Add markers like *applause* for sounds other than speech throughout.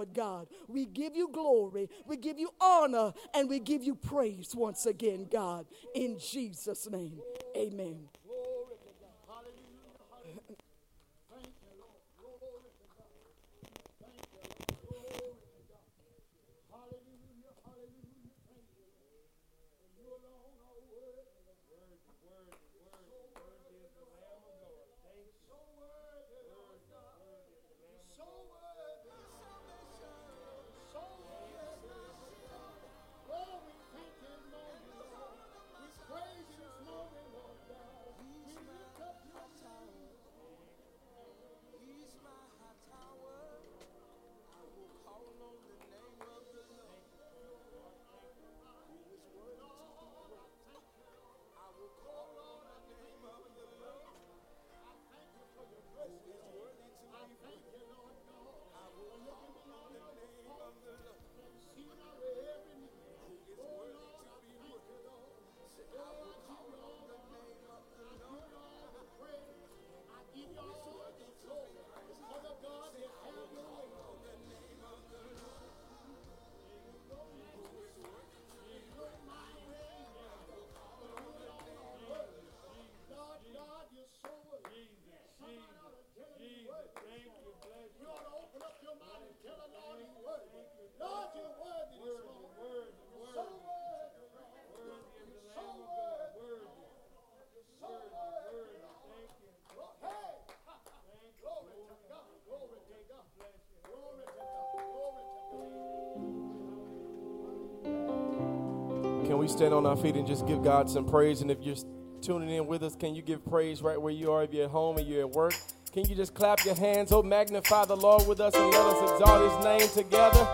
Lord God. We give you glory, we give you honor, and we give you praise once again, God. In Jesus' name, amen. We stand on our feet and just give God some praise? And if you're tuning in with us, can you give praise right where you are? If you're at home and you're at work, can you just clap your hands? Oh, magnify the Lord with us and let us exalt his name together.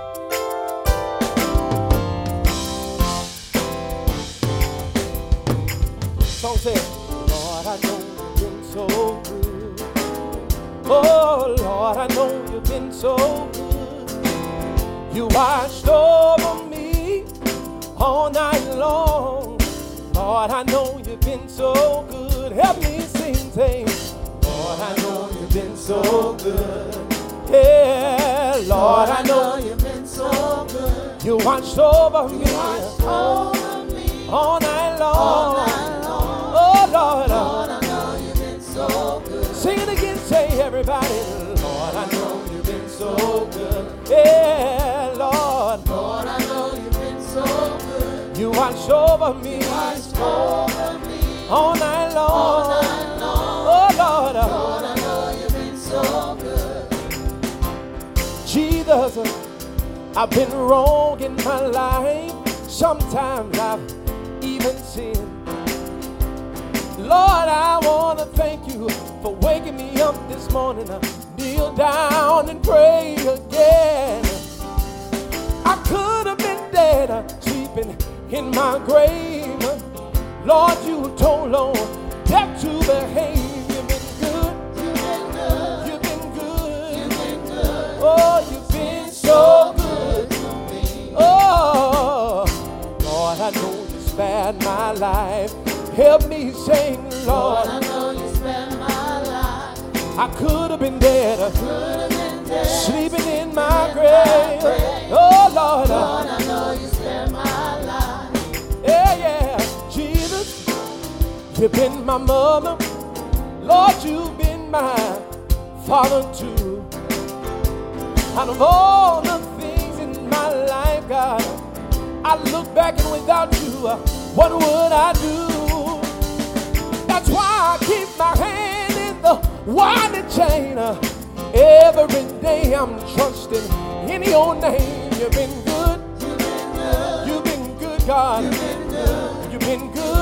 Song says, Lord, I know you've been so good. Oh, Lord, I know you've been so good. You watched over me all night long. Lord, I know you've been so good. Help me sing, sing. Lord, I know you've been so good. Yeah, Lord, I know you've been so good. you watched over me over me all night long. all night long. Oh, Lord, Lord, I know you've been so good. sing it again, say everybody. Lord, I know you've been so good. Yeah, Lord, watched over me Watched over me all night long. all night long. Oh, Lord, Lord, I know you've been so good. Jesus, I've been wrong in my life. Sometimes I've even sinned. Lord, I want to thank you for waking me up this morning. I kneel down and pray again. I could have been dead, uh, sleeping in my grave. Lord, you told on death to behave. You've been good. You've been good. You've been good. You've been good. Oh, you've been so good. to me. Oh, Lord, I know you spared my life. Help me sing, Lord, Lord. I know you spent my life. I could have been dead, I Could have been dead. sleeping in my in my grave. grave. Oh, Lord, Lord, I know you you've been my mother. Lord, you've been my father too. Out of all the things in my life, God, I look back and without you, uh, what would I do? That's why I keep my hand in the winding chain. uh, Every day I'm trusting in your name. You've been good. You've been good. You've been good, God. You've been good. You've been good.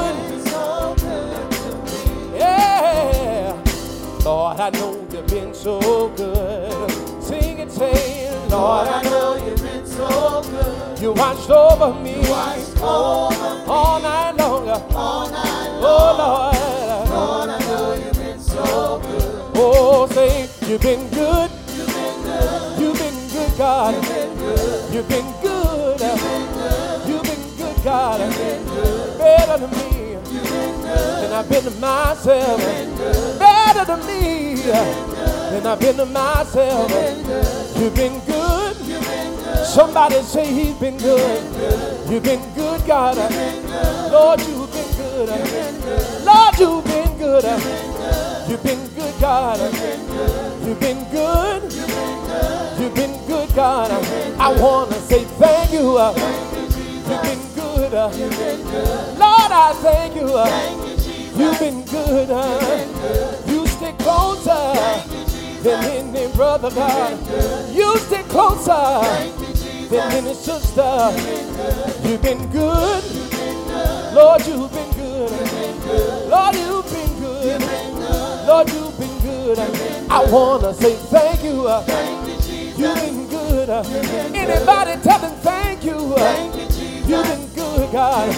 Lord, I know you've been so good. Sing it, say, Lord, Lord, I know you've been so good. you watched over me Watched over me all night long. all night oh, long. Oh. Lord. Lord, I know you've been so good. Oh, say, you've been good. You've been good. You've been good, God. You've been good. You've been good. You've been good. You've God. You've been good. Better than me. You've been good. than I've been to myself. been good. Better than me than I've been to myself. You've been good. Somebody say he's been good. You've been good, God. Lord, you've been good. Lord, you've been good. You've been good, God. You've been good. You've been good, God. I want to say thank you. You've been good. Lord, I thank you. You've been good. Closer than any brother, God. You stick closer than any sister. You've been good. Lord, you've been good. Lord, you've been good. Lord, you've been good. I want to say thank you. You've been good. Anybody tell him thank you. You've been good, God.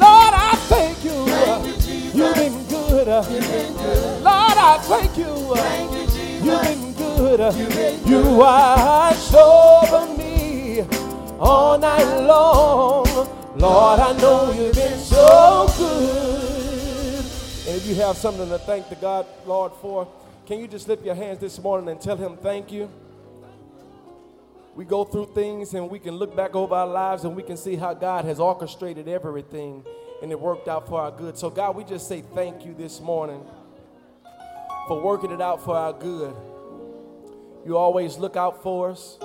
Lord, I thank you. You've been good. Lord, I thank you. Thank you, Jesus. You've been good. You watched over me all night long. Lord, I know you've been so good. And if you have something to thank the God, Lord, for, can you just lift your hands this morning and tell him thank you? We go through things and we can look back over our lives and we can see how God has orchestrated everything and it worked out for our good. So, God, we just say thank you this morning for working it out for our good. You always look out for us,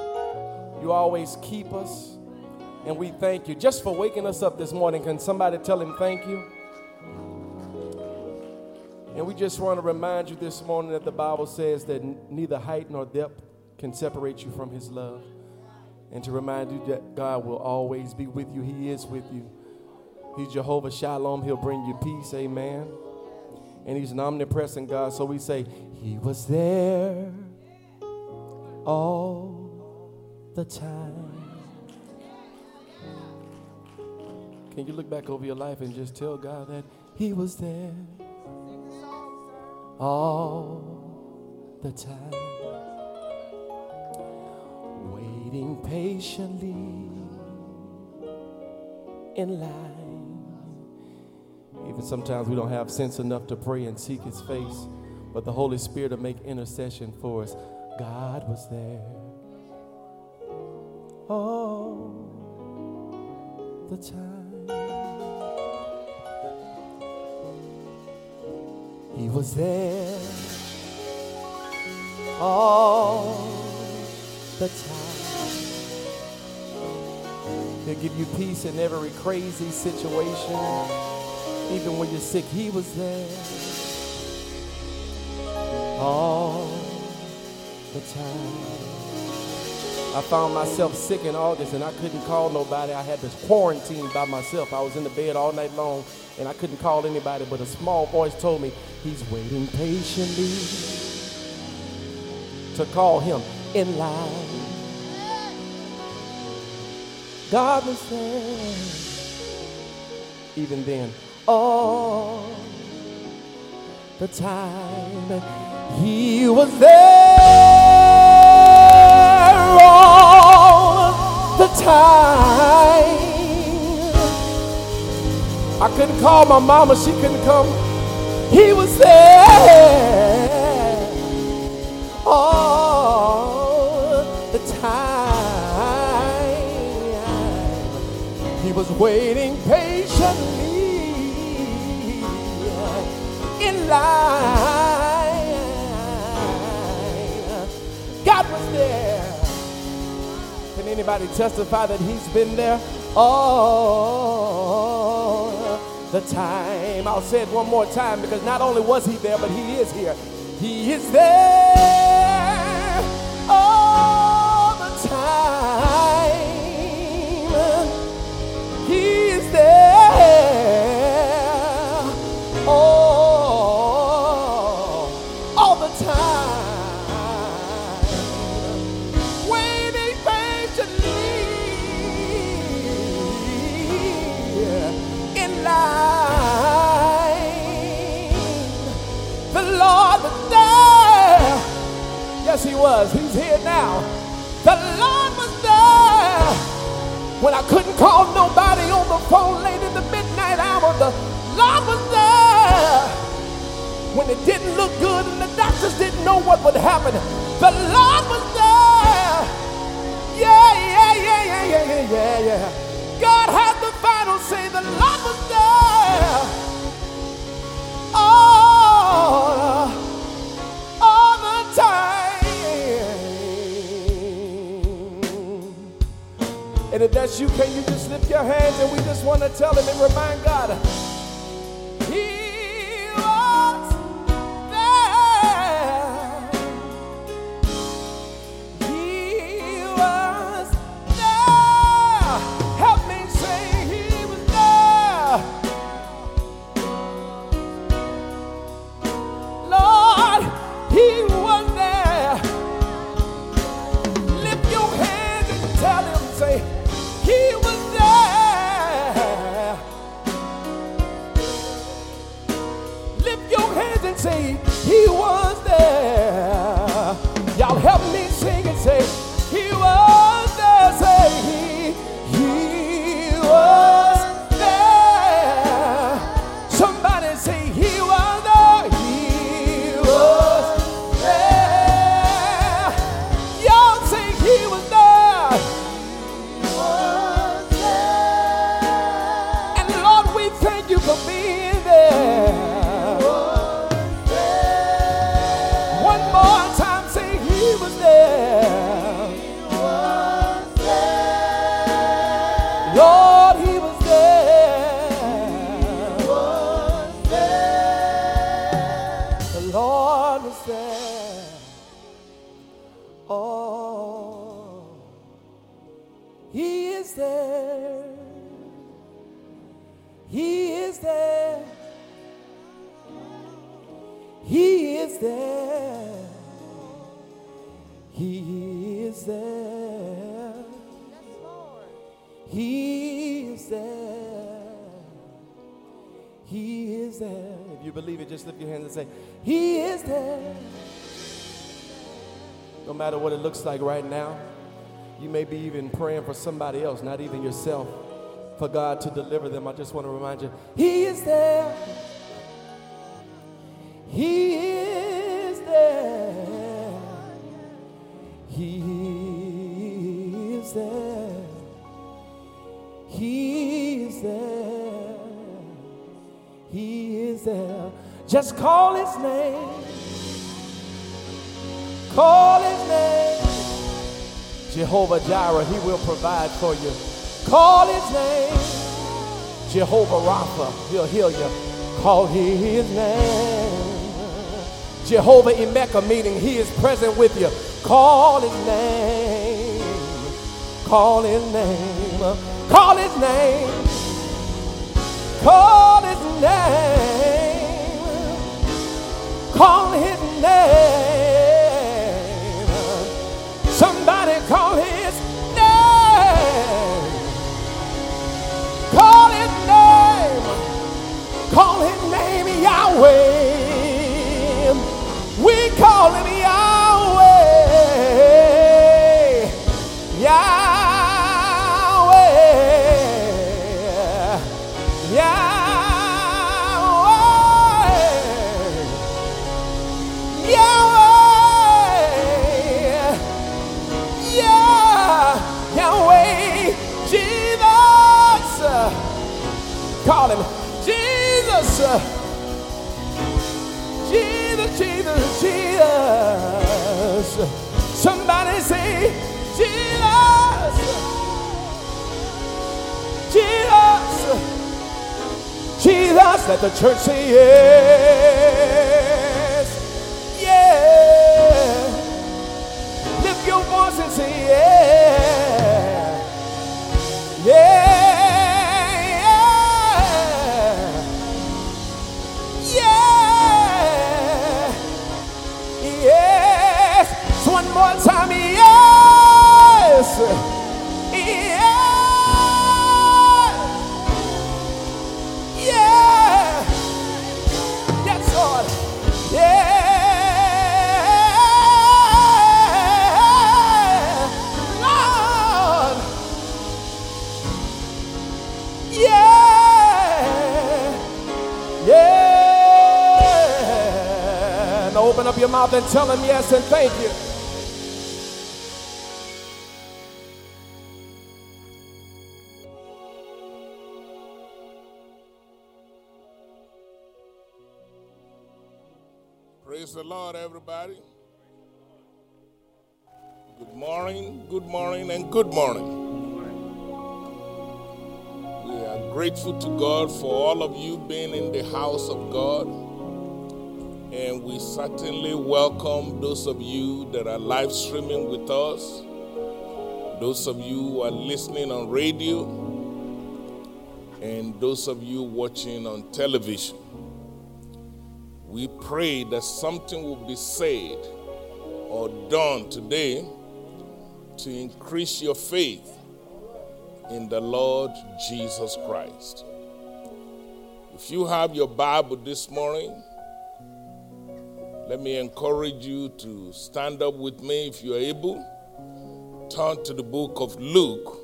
you always keep us, and we thank you just for waking us up this morning. Can somebody tell him thank you? And we just want to remind you this morning that the Bible says that neither height nor depth can separate you from his love. And to remind you that God will always be with you. He is with you. He's Jehovah Shalom. He'll bring you peace. Amen. And he's an omnipresent God. So we say, He was there all the time. Can you look back over your life and just tell God that He was there all the time? Waiting patiently in line. Even sometimes we don't have sense enough to pray and seek His face, but the Holy Spirit will make intercession for us. God was there. all the time. He was there all the time. He'll give you peace in every crazy situation. Even when you're sick, He was there all the time. I found myself sick in August and I couldn't call nobody. I had to quarantine by myself. I was in the bed all night long and I couldn't call anybody, but a small voice told me, He's waiting patiently to call him in line. God was there even then. All the time he was there all the time. I couldn't call my mama, she couldn't come. He was there all the time. He was waiting patiently in line. God was there. Can anybody testify that he's been there all the time? I'll say it one more time because not only was he there, but he is here. He is there all was, he's here now. The Lord was there when I couldn't call nobody on the phone late in the midnight hour. The Lord was there when it didn't look good and the doctors didn't know what would happen. The Lord was there. Yeah, yeah, yeah, yeah, yeah, yeah, yeah, yeah. God had the final say. The Lord was there. And if that's you, can you just lift your hands and we just want to tell him and remind God. And say, He is there. No matter what it looks like right now, you may be even praying for somebody else, not even yourself, for God to deliver them. I just want to remind you, He is there. He call his name. Call his name. Jehovah Jireh, he will provide for you. Call his name. Jehovah Rapha, he'll heal you. Call his name. Jehovah Emeka, meaning he is present with you. Call his name. Call his name. Call his name. Call his name. Call his name. Somebody call his name. Call his name. Call his name Yahweh. We call him Let the church say yes. mouth and tell him yes and thank you. Praise the Lord, everybody. Good morning, good morning, and good morning. We are grateful to God for all of you being in the house of God. And we certainly welcome those of you that are live streaming with us, those of you who are listening on radio, and those of you watching on television. We pray that something will be said or done today to increase your faith in the Lord Jesus Christ. If you have your Bible this morning, let me encourage you to stand up with me if you're able. Turn to the book of Luke,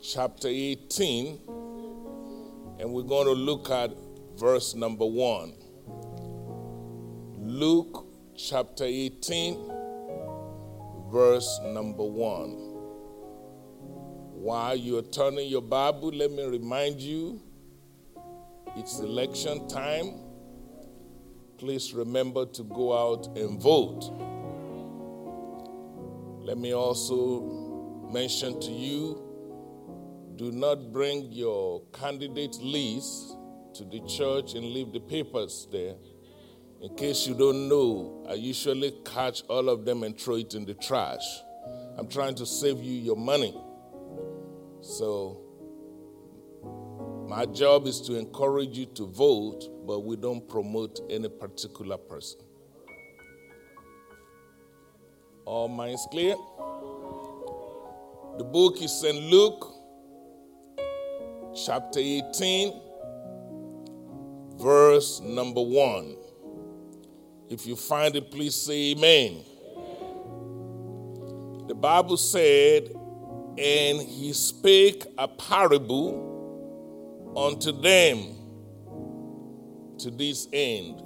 chapter 18, and we're going to look at verse number 1. Luke chapter 18, verse number 1. While you're turning your Bible, let me remind you it's election time. Please remember to go out and vote. Let me also mention to you do not bring your candidate list to the church and leave the papers there. In case you don't know, I usually catch all of them and throw it in the trash. I'm trying to save you your money. So, my job is to encourage you to vote, but we don't promote any particular person. All minds clear? The book is St. Luke, chapter 18, verse number 1. If you find it, please say amen. The Bible said, And he spake a parable unto them to this end.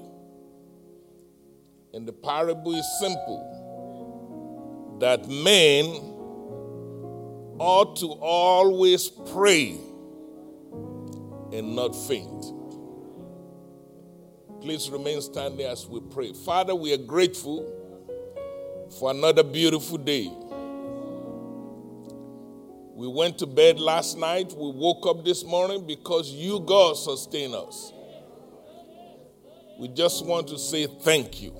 And the parable is simple that men ought to always pray and not faint. Please remain standing as we pray. Father, we are grateful for another beautiful day. We went to bed last night. We woke up this morning because you, God, sustain us. We just want to say thank you.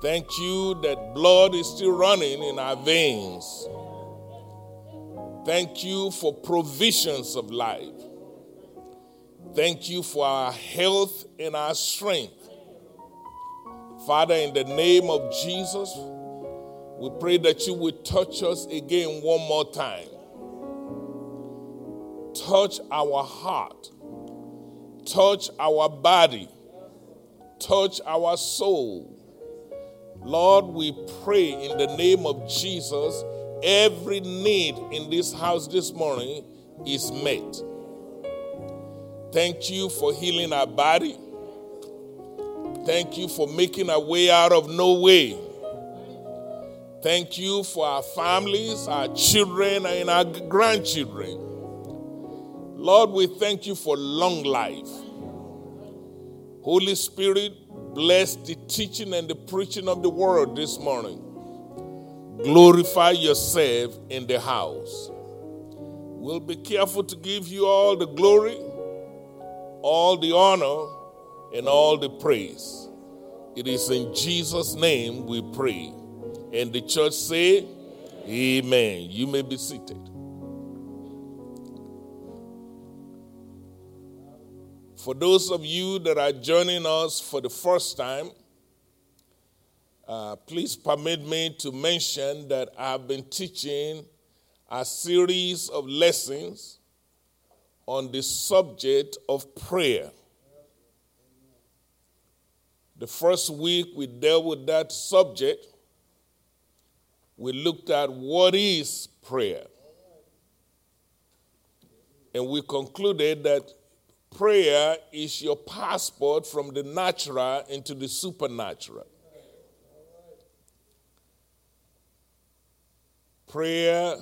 Thank you that blood is still running in our veins. Thank you for provisions of life. Thank you for our health and our strength. Father, in the name of Jesus, we pray that you will touch us again one more time. Touch our heart, touch our body, touch our soul. Lord, we pray in the name of Jesus, every need in this house this morning is met. Thank you for healing our body. Thank you for making a way out of no way. Thank you for our families, our children, and our grandchildren. Lord, we thank you for long life. Holy Spirit, bless the teaching and the preaching of the word this morning. Glorify yourself in the house. We'll be careful to give you all the glory, all the honor, and all the praise. It is in Jesus' name we pray. And the church say, Amen. You may be seated. For those of you that are joining us for the first time, uh, please permit me to mention that I've been teaching a series of lessons on the subject of prayer. The first week we dealt with that subject. We looked at what is prayer. And we concluded that prayer is your passport from the natural into the supernatural. Prayer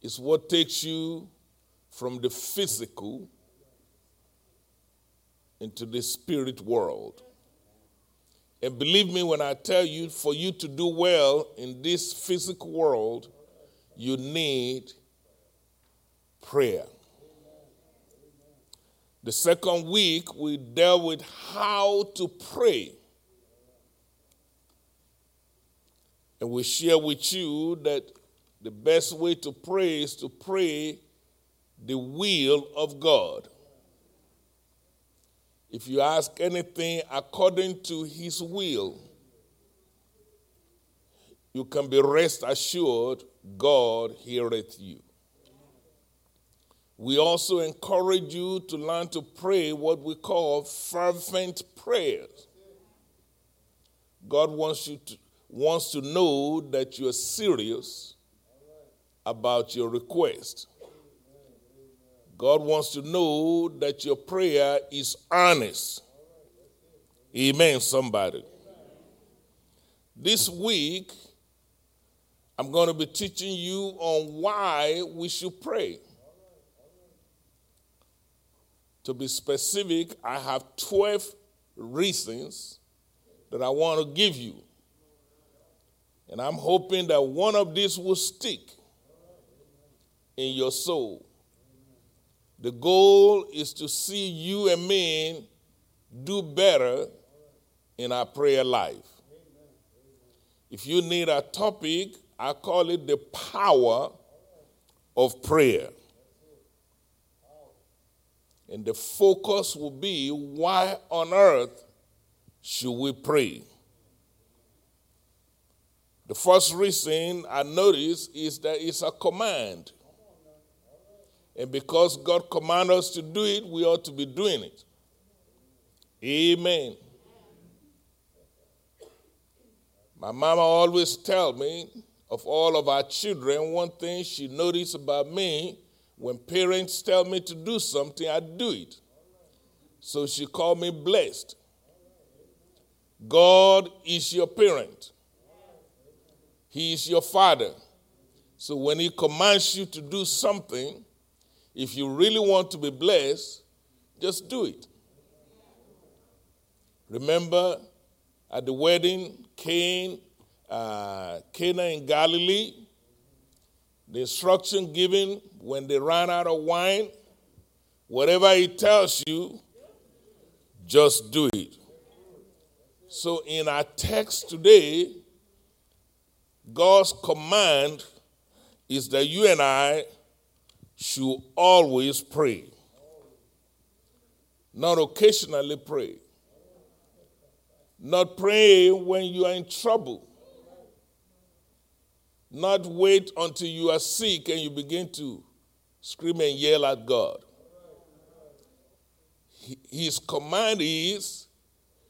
is what takes you from the physical into the spirit world. And believe me when I tell you, for you to do well in this physical world, you need prayer. The second week, we dealt with how to pray. And we share with you that the best way to pray is to pray the will of God. If you ask anything according to his will, you can be rest assured God heareth you. We also encourage you to learn to pray what we call fervent prayers. God wants you to, wants to know that you're serious about your request. God wants to know that your prayer is honest. Amen, somebody. This week, I'm going to be teaching you on why we should pray. To be specific, I have 12 reasons that I want to give you. And I'm hoping that one of these will stick in your soul. The goal is to see you and me do better in our prayer life. If you need a topic, I call it the power of prayer. And the focus will be why on earth should we pray? The first reason I notice is that it's a command. And because God commands us to do it, we ought to be doing it. Amen. My mama always tell me of all of our children, one thing she noticed about me, when parents tell me to do something, I do it. So she called me blessed. God is your parent. He is your father. So when he commands you to do something, if you really want to be blessed, just do it. Remember at the wedding, Cain, uh, Cana in Galilee, the instruction given when they ran out of wine, whatever he tells you, just do it. So in our text today, God's command is that you and I should always pray, not occasionally pray, not pray when you are in trouble, not wait until you are sick and you begin to scream and yell at God. His command is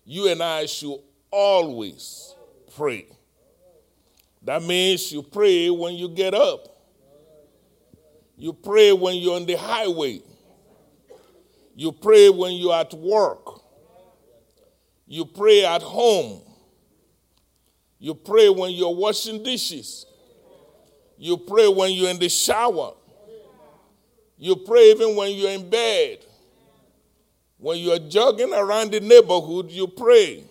you and I should always pray. That means you pray when you get up. You pray when you're on the highway. You pray when you're at work. You pray at home. You pray when you're washing dishes. You pray when you're in the shower. You pray even when you're in bed. When you're jogging around the neighborhood, you pray.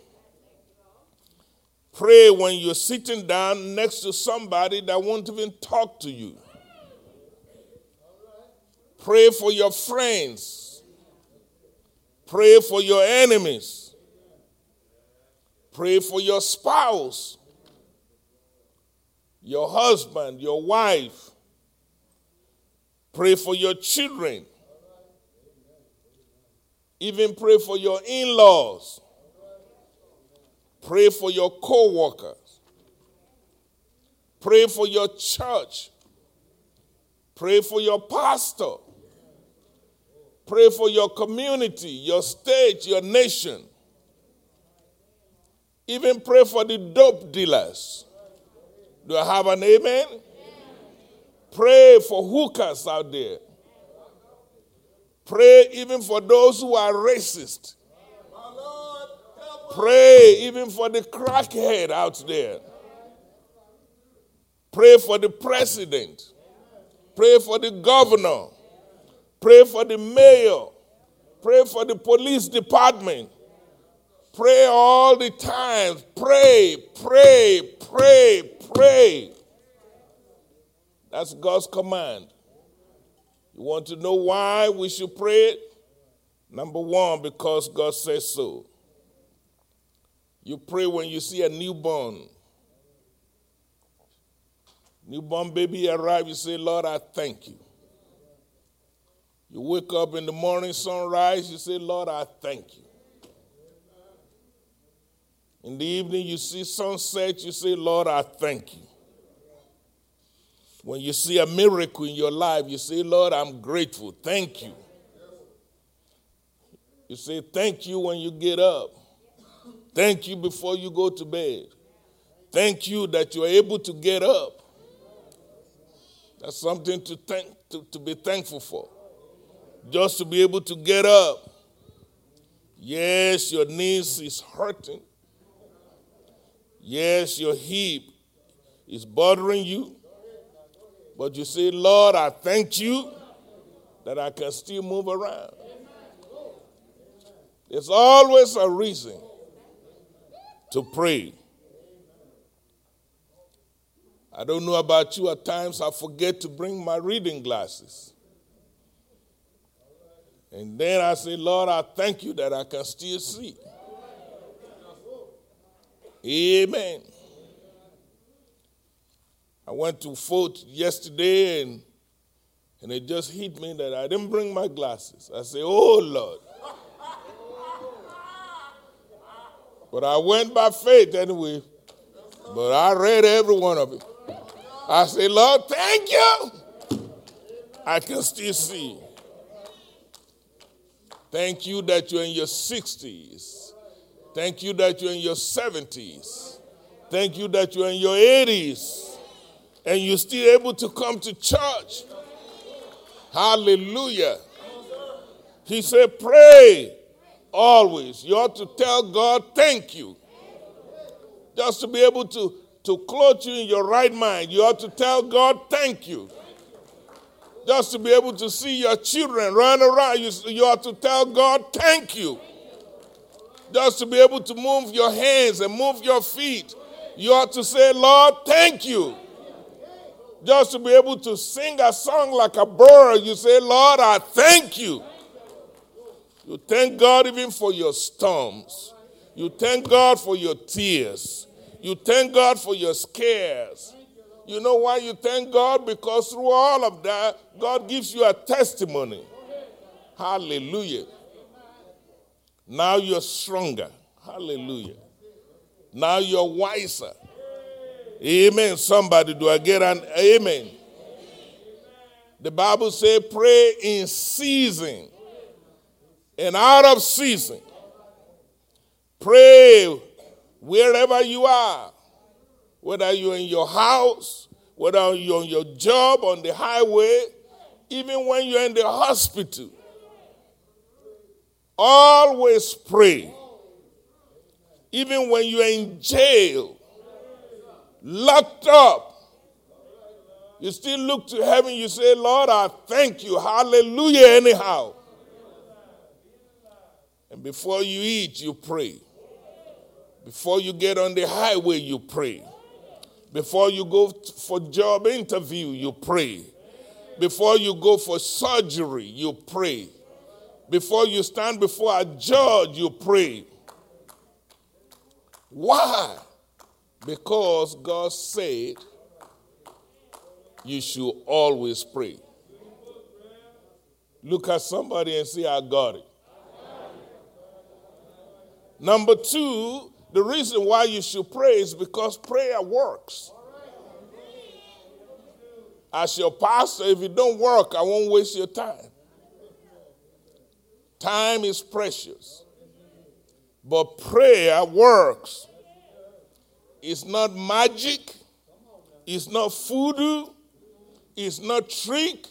Pray when you're sitting down next to somebody that won't even talk to you. Pray for your friends. Pray for your enemies. Pray for your spouse, your husband, your wife. Pray for your children. Even pray for your in laws. Pray for your co workers. Pray for your church. Pray for your pastor. Pray for your community, your state, your nation. Even pray for the dope dealers. Do I have an amen? Pray for hookers out there. Pray even for those who are racist. Pray even for the crackhead out there. Pray for the president. Pray for the governor. Pray for the mayor. Pray for the police department. Pray all the time. Pray, pray, pray, pray. That's God's command. You want to know why we should pray it? Number one, because God says so. You pray when you see a newborn. Newborn baby arrive, you say, Lord, I thank you. You wake up in the morning, sunrise, you say, Lord, I thank you. In the evening, you see sunset, you say, Lord, I thank you. When you see a miracle in your life, you say, Lord, I'm grateful. Thank you. You say, Thank you when you get up. Thank you before you go to bed. Thank you that you're able to get up. That's something to, thank, to, to be thankful for. Just to be able to get up. Yes, your knees is hurting. Yes, your hip is bothering you. But you say, Lord, I thank you that I can still move around. There's always a reason to pray. I don't know about you, at times I forget to bring my reading glasses. And then I say, Lord, I thank you that I can still see. Amen. I went to Fort yesterday and, and it just hit me that I didn't bring my glasses. I say, Oh Lord. But I went by faith anyway. But I read every one of it. I say, Lord, thank you. I can still see. Thank you that you're in your 60s. Thank you that you're in your 70s. Thank you that you're in your 80s. And you're still able to come to church. Hallelujah. He said, pray always. You ought to tell God, thank you. Just to be able to, to clothe you in your right mind, you ought to tell God, thank you. Just to be able to see your children run around, you, you ought to tell God, thank you. Just to be able to move your hands and move your feet, you ought to say, Lord, thank you. Just to be able to sing a song like a bird, you say, Lord, I thank you. You thank God even for your storms. You thank God for your tears. You thank God for your scares. You know why you thank God? Because through all of that, God gives you a testimony. Hallelujah. Now you're stronger. Hallelujah. Now you're wiser. Amen. Somebody, do I get an amen? The Bible says, pray in season and out of season. Pray wherever you are, whether you're in your house, whether you're on your job, on the highway, even when you're in the hospital. Always pray. Even when you're in jail, locked up, you still look to heaven, you say, Lord, I thank you. Hallelujah, anyhow. And before you eat, you pray. Before you get on the highway, you pray. Before you go for job interview, you pray. Before you go for surgery, you pray. Before you stand before a judge, you pray. Why? Because God said you should always pray. Look at somebody and say, I got it. Number two, the reason why you should pray is because prayer works. As your pastor, if it don't work, I won't waste your time. Time is precious. But prayer works. It's not magic. It's not voodoo. It's not trick.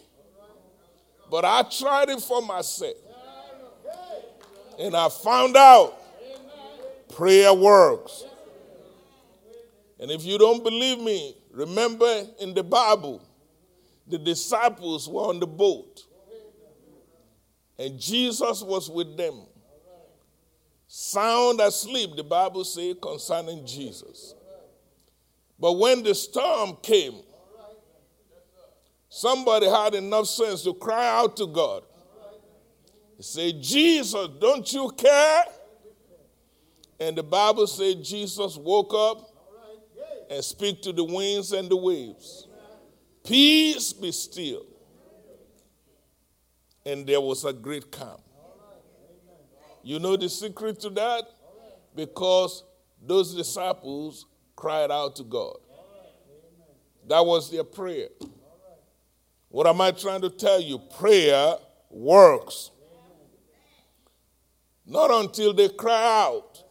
But I tried it for myself. And I found out prayer works. And if you don't believe me, remember in the Bible, the disciples were on the boat, and Jesus was with them. Sound asleep, the Bible says concerning Jesus. But when the storm came, somebody had enough sense to cry out to God. He said, Jesus, don't you care? And the Bible said Jesus woke up and speak to the winds and the waves. Peace be still. And there was a great calm. You know the secret to that? Because those disciples cried out to God. That was their prayer. What am I trying to tell you? Prayer works. Not until they cry out.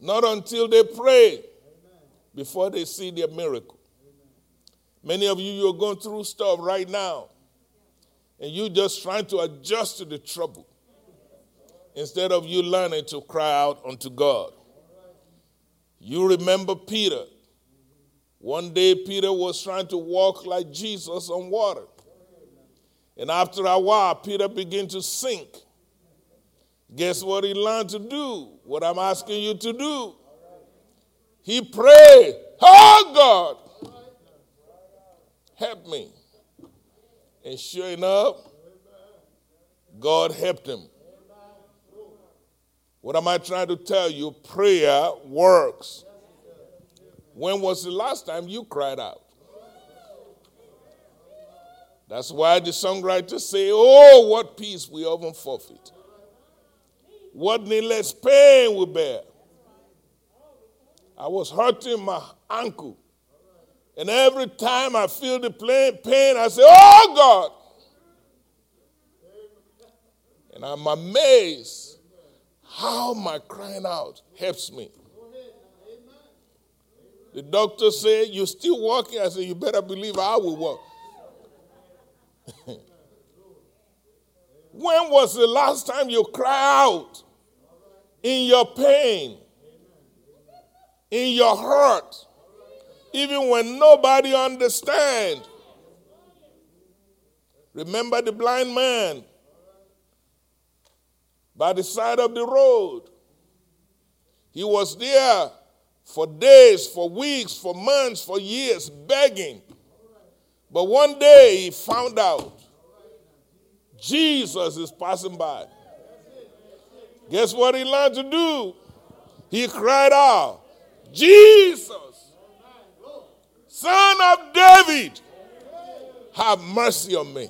Not until they pray before they see their miracle. Many of you, you're going through stuff right now, and you're just trying to adjust to the trouble instead of you learning to cry out unto God. You remember Peter. One day, Peter was trying to walk like Jesus on water. And after a while, Peter began to sink. Guess what he learned to do? What I'm asking you to do. He prayed, Oh God, help me. And sure enough, God helped him. What am I trying to tell you? Prayer works. When was the last time you cried out? That's why the songwriters say, Oh, what peace we often forfeit. What needless pain we bear. I was hurting my ankle. And every time I feel the pain, I say, Oh God. And I'm amazed how my crying out helps me. The doctor said, You're still walking. I said, You better believe I will walk. *laughs* when was the last time you cried out in your pain, in your hurt, even when nobody understands? Remember the blind man by the side of the road. He was there for days, for weeks, for months, for years, begging. But one day he found out Jesus is passing by. Guess what he learned to do? He cried out, Jesus, Son of David, have mercy on me.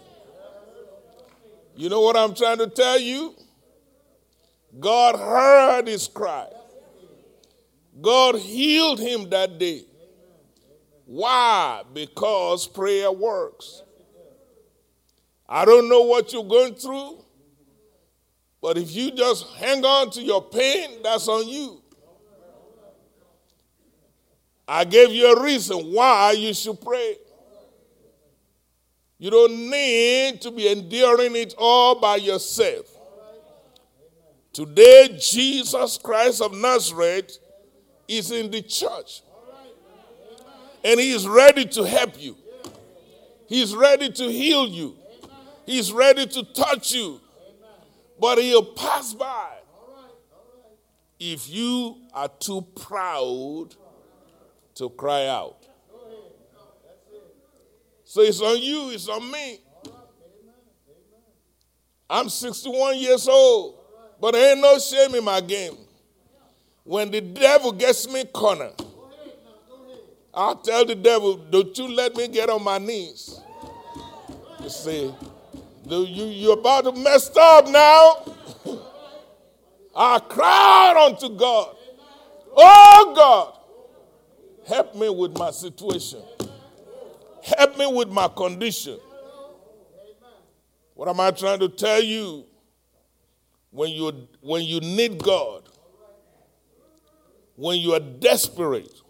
You know what I'm trying to tell you? God heard his cry. God healed him that day. Why? Because prayer works. I don't know what you're going through, but if you just hang on to your pain, that's on you. I gave you a reason why you should pray. You don't need to be enduring it all by yourself. Today, Jesus Christ of Nazareth is in the church. And he is ready to help you. He's ready to heal you. He's ready to touch you. But he'll pass by if you are too proud to cry out. So it's on you, it's on me. I'm 61 years old, but there ain't no shame in my game. When the devil gets me corner, I'll tell the devil, don't you let me get on my knees. You see, you, you're about to mess up now. *laughs* I cried unto God. Oh God, help me with my situation. Help me with my condition. What am I trying to tell you? When you when you need God, when you are desperate,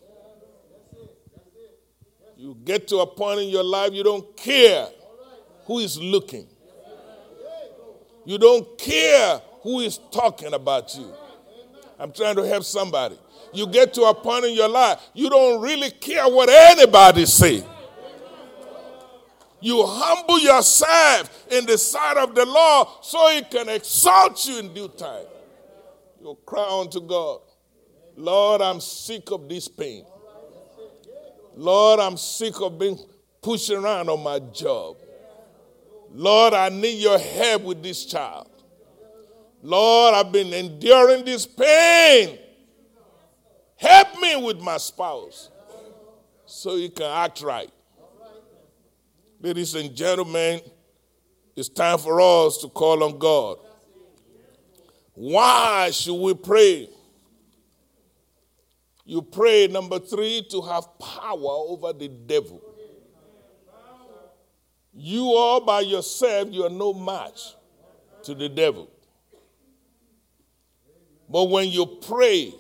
you get to a point in your life you don't care who is looking. You don't care who is talking about you. I'm trying to help somebody. You get to a point in your life you don't really care what anybody say. You humble yourself in the sight of the Lord so he can exalt you in due time. You cry unto God, Lord, I'm sick of this pain. Lord, I'm sick of being pushed around on my job. Lord, I need your help with this child. Lord, I've been enduring this pain. Help me with my spouse so he can act right. Ladies and gentlemen, it's time for us to call on God. Why should we pray? You pray, number three, to have power over the devil. You all by yourself, you are no match to the devil. But when you pray,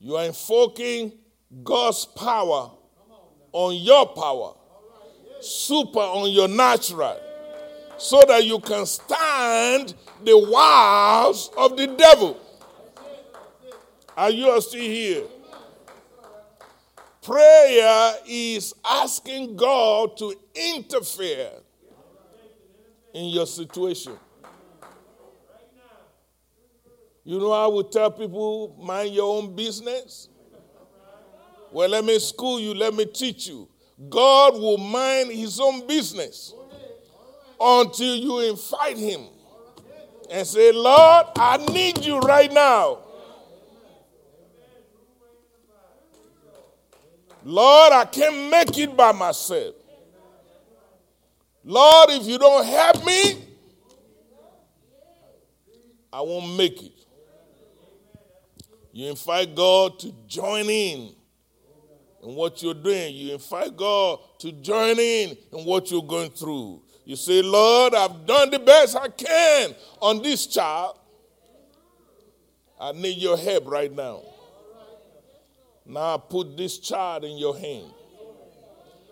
you are invoking God's power on your power, super on your natural, so that you can stand the wiles of the devil. Are you still here? Prayer is asking God to interfere in your situation. You know, I would tell people, mind your own business. Well, let me school you, let me teach you. God will mind his own business until you invite him and say, Lord, I need you right now. Lord, I can't make it by myself. Lord, if you don't help me, I won't make it. You invite God to join in in what you're doing. You invite God to join in in what you're going through. You say, Lord, I've done the best I can on this child. I need your help right now. Now I put this child in your hand.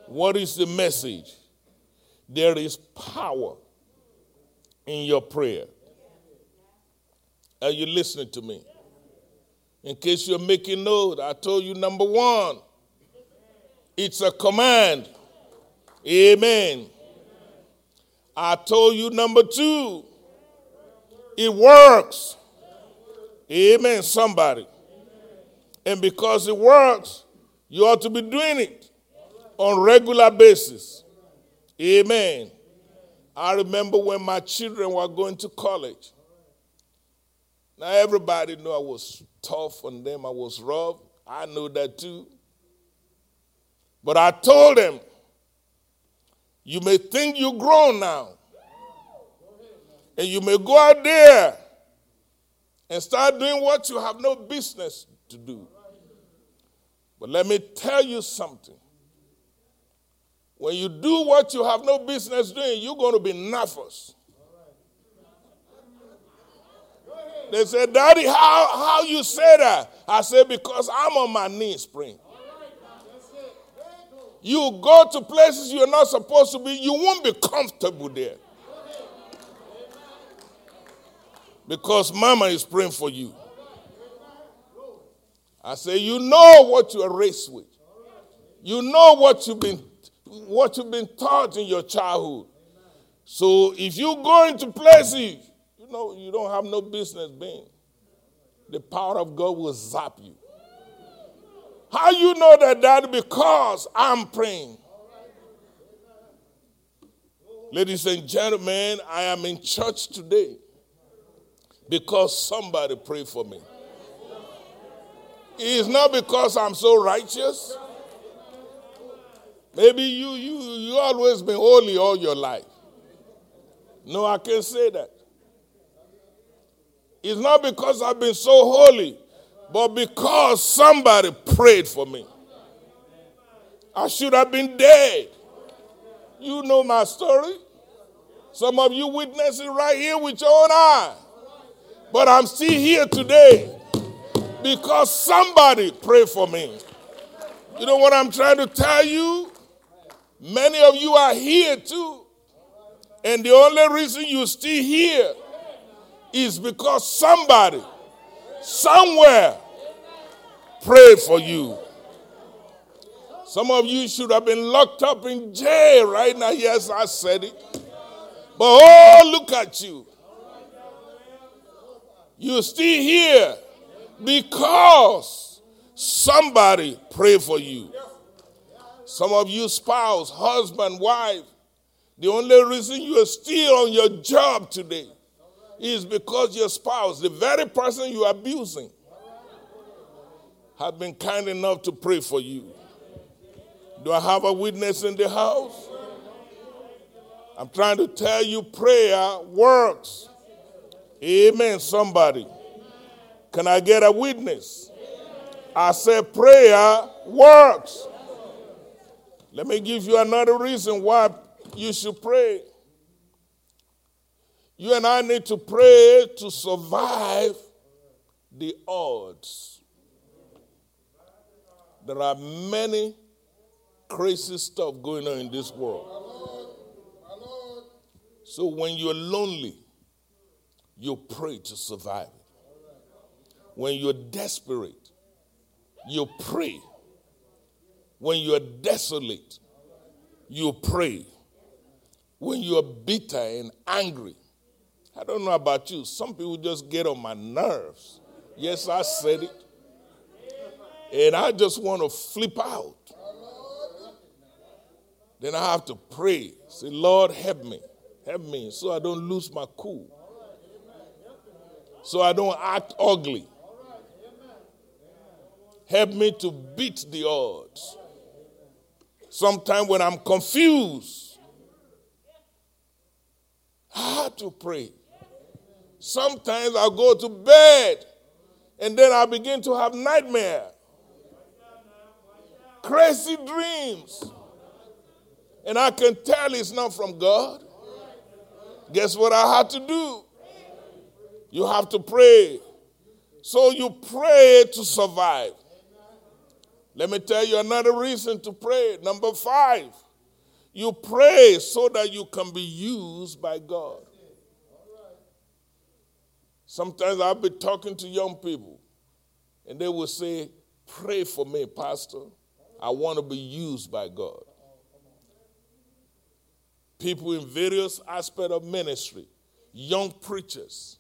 What is the message? There is power in your prayer. Are you listening to me? In case you're making note, I told you number one, it's a command. Amen. I told you number two, it works. Amen, somebody. And because it works, you ought to be doing it on regular basis. Amen. I remember when my children were going to college. Now everybody knew I was tough on them, I was rough. I know that too. But I told them, you may think you're grown now. And you may go out there and start doing what you have no business to do. But let me tell you something. When you do what you have no business doing, you're going to be nervous. They said, Daddy, how, how you say that? I said, because I'm on my knees praying. You go to places you're not supposed to be, you won't be comfortable there. Because mama is praying for you. I say, you know what you are raised with. You know what you've been what you've been taught in your childhood. So if you go into places, know you don't have no business being. The power of God will zap you. How you know that, Dad? Because I'm praying. Ladies and gentlemen, I am in church today because somebody prayed for me. It's not because I'm so righteous. Maybe you you you always been holy all your life. No, I can't say that. It's not because I've been so holy, but because somebody prayed for me. I should have been dead. You know my story. Some of you witness it right here with your own eye. But I'm still here today because somebody prayed for me. You know what I'm trying to tell you? Many of you are here too. And the only reason you're still here is because somebody, somewhere, prayed for you. Some of you should have been locked up in jail right now. Yes, I said it. But oh, look at you. You're still here because somebody prayed for you. Some of you, spouse, husband, wife, the only reason you are still on your job today is because your spouse, the very person you are abusing, have been kind enough to pray for you. Do I have a witness in the house? I'm trying to tell you prayer works. Amen, somebody. Can I get a witness? I said prayer works. Let me give you another reason why you should pray. You and I need to pray to survive the odds. There are many crazy stuff going on in this world. So when you're lonely, you pray to survive. When you're desperate, you pray. When you're desolate, you pray. When you're bitter and angry, I don't know about you, some people just get on my nerves. Yes, I said it. And I just want to flip out. Then I have to pray. Say, Lord, help me. Help me so I don't lose my cool. So I don't act ugly. Help me to beat the odds. Sometimes when I'm confused, I have to pray. Sometimes I'll go to bed and then I begin to have nightmare, crazy dreams. And I can tell it's not from God. Guess what I had to do? You have to pray. So you pray to survive. Let me tell you another reason to pray. Number five, you pray so that you can be used by God. Sometimes I'll be talking to young people and they will say, Pray for me, Pastor. I want to be used by God. People in various aspects of ministry, young preachers,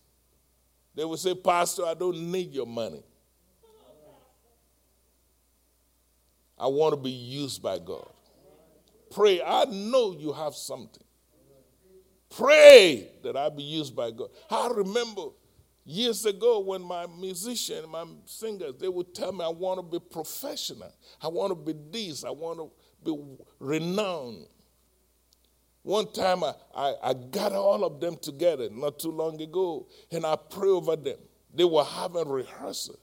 they will say, Pastor, I don't need your money. I want to be used by God. Pray. I know you have something. Pray that I be used by God. I remember years ago when my musicians, my singers, they would tell me, I want to be professional. I want to be this. I want to be renowned. One time I, I, I got all of them together not too long ago, and I pray over them. They were having rehearsal.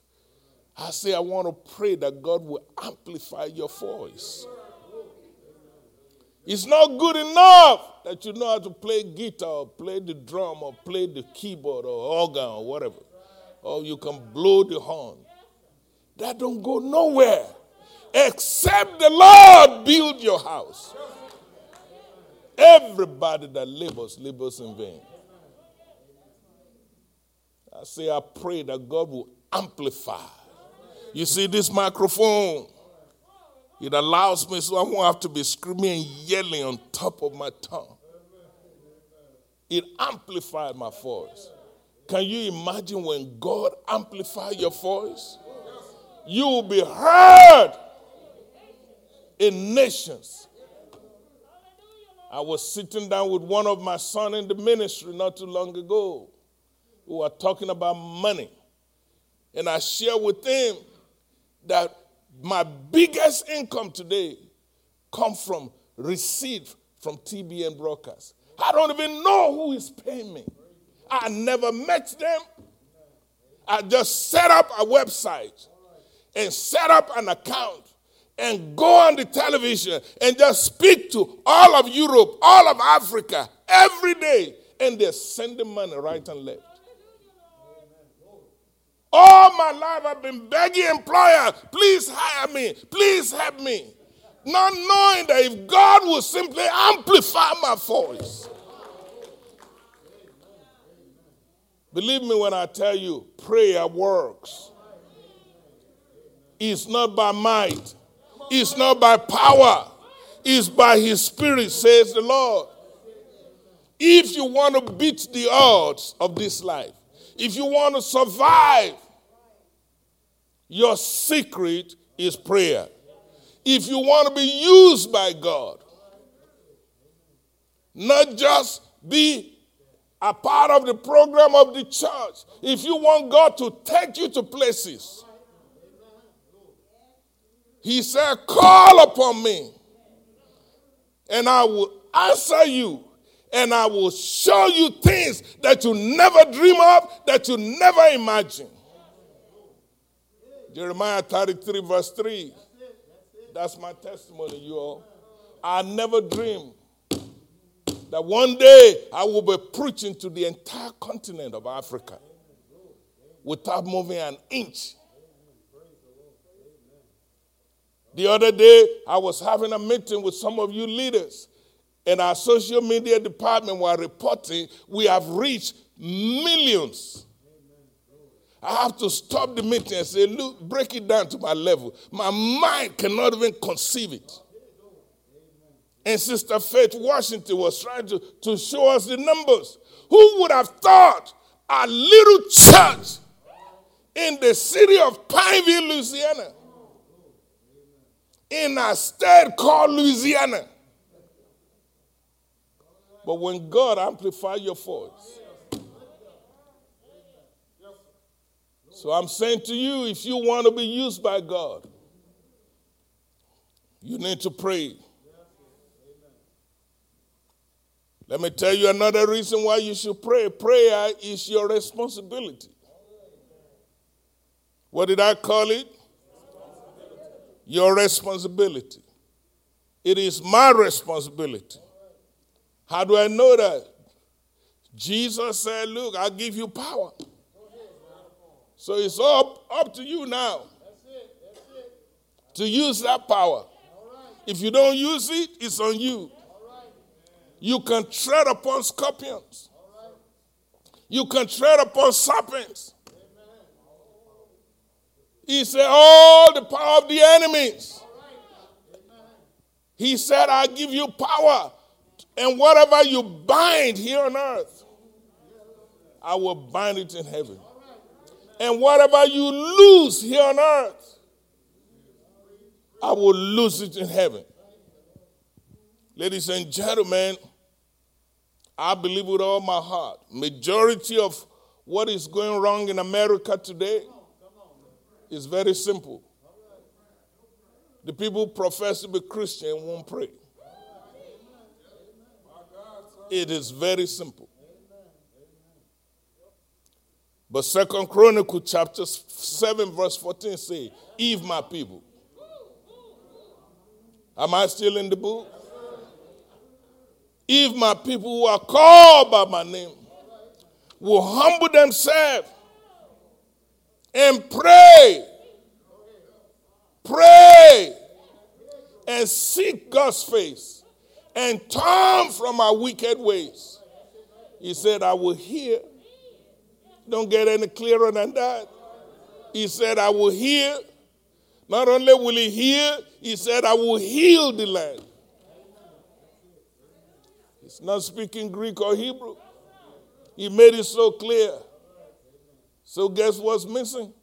I say, I want to pray that God will amplify your voice. It's not good enough that you know how to play guitar or play the drum or play the keyboard or organ or whatever. Or you can blow the horn. That don't go nowhere. Except the Lord build your house. Everybody that labors, labors in vain. I say, I pray that God will amplify. You see this microphone? It allows me so I won't have to be screaming and yelling on top of my tongue. It amplified my voice. Can you imagine when God amplifies your voice? You will be heard in nations. I was sitting down with one of my son in the ministry not too long ago. We were talking about money. And I shared with him that my biggest income today come from receipt from TBN brokers. I don't even know who is paying me. I never met them. I just set up a website and set up an account and go on the television and just speak to all of Europe, all of Africa every day. And they're sending money right and left. All my life I've been begging employers, please hire me, please help me. Not knowing that if God will simply amplify my voice. Believe me when I tell you, prayer works. It's not by might, It's not by power, it's by his spirit, says the Lord. If you want to beat the odds of this life, if you want to survive, your secret is prayer. If you want to be used by God, not just be a part of the program of the church, if you want God to take you to places, He said, Call upon me, and I will answer you, and I will show you things that you never dream of, that you never imagine. Jeremiah 33, verse 3. That's my testimony, you all. I never dreamed that one day I will be preaching to the entire continent of Africa without moving an inch. The other day, I was having a meeting with some of you leaders, and our social media department were reporting we have reached millions. I have to stop the meeting and say, look, break it down to my level. My mind cannot even conceive it. And Sister Faith Washington was trying to, to show us the numbers. Who would have thought a little church in the city of Pineville, Louisiana, in a state called Louisiana. But when God amplifies your voice, so I'm saying to you, if you want to be used by God, you need to pray. Let me tell you another reason why you should pray. Prayer is your responsibility. What did I call it? Your responsibility. It is my responsibility. How do I know that? Jesus said, Look, I'll give you power. So it's up, up to you now to use that power. If you don't use it, it's on you. You can tread upon scorpions. You can tread upon serpents. He said, All the power of the enemies. He said, I give you power. And whatever you bind here on earth, I will bind it in heaven. And whatever you lose here on earth, I will lose it in heaven. Ladies and gentlemen, I believe with all my heart, majority of what is going wrong in America today is very simple. The people profess to be Christian won't pray. It is very simple. But Second Chronicle chapter 7, verse 14 say, Eve my people. Am I still in the book? If my people who are called by my name will humble themselves and pray, pray, and seek God's face and turn from our wicked ways, he said, I will hear. Don't get any clearer than that. He said, I will hear. Not only will he hear, he said, I will heal the land. He's not speaking Greek or Hebrew. He made it so clear. So, guess what's missing?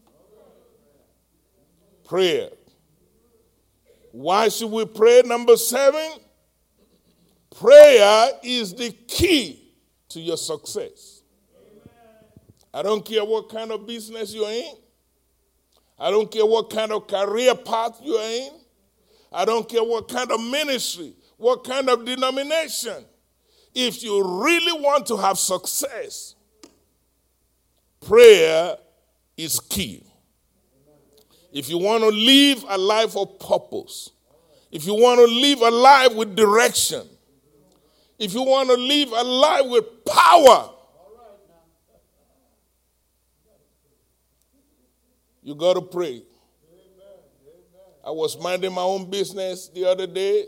Prayer. Why should we pray? Number seven, prayer is the key to your success. I don't care what kind of business you're in. I don't care what kind of career path you're in. I don't care what kind of ministry, what kind of denomination. If you really want to have success, prayer is key. If you want to live a life of purpose, if you want to live a life with direction, if you want to live a life with power, you got to pray. I was minding my own business the other day.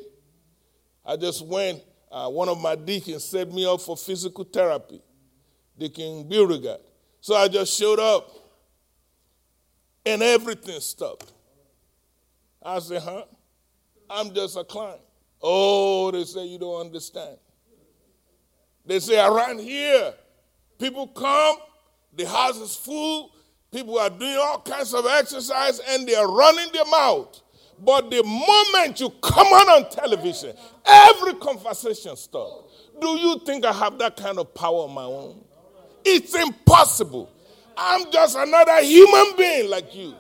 I just went, uh, one of my deacons set me up for physical therapy, Deacon Beauregard. So I just showed up and everything stopped. I said, huh? I'm just a client. Oh, they say you don't understand. They say around here, people come, the house is full, people are doing all kinds of exercise and they are running their mouth. But the moment you come on on television, every conversation stops. Do you think I have that kind of power on my own? It's impossible. I'm just another human being like you.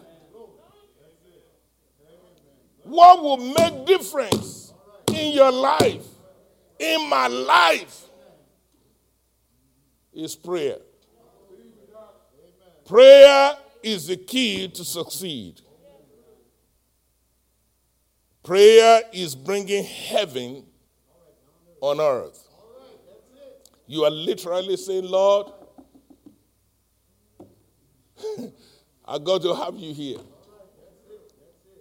What will make difference in your life, in my life, is prayer. Prayer is the key to succeed. Prayer is bringing heaven on earth. You are literally saying, Lord, *laughs* I got to have you here.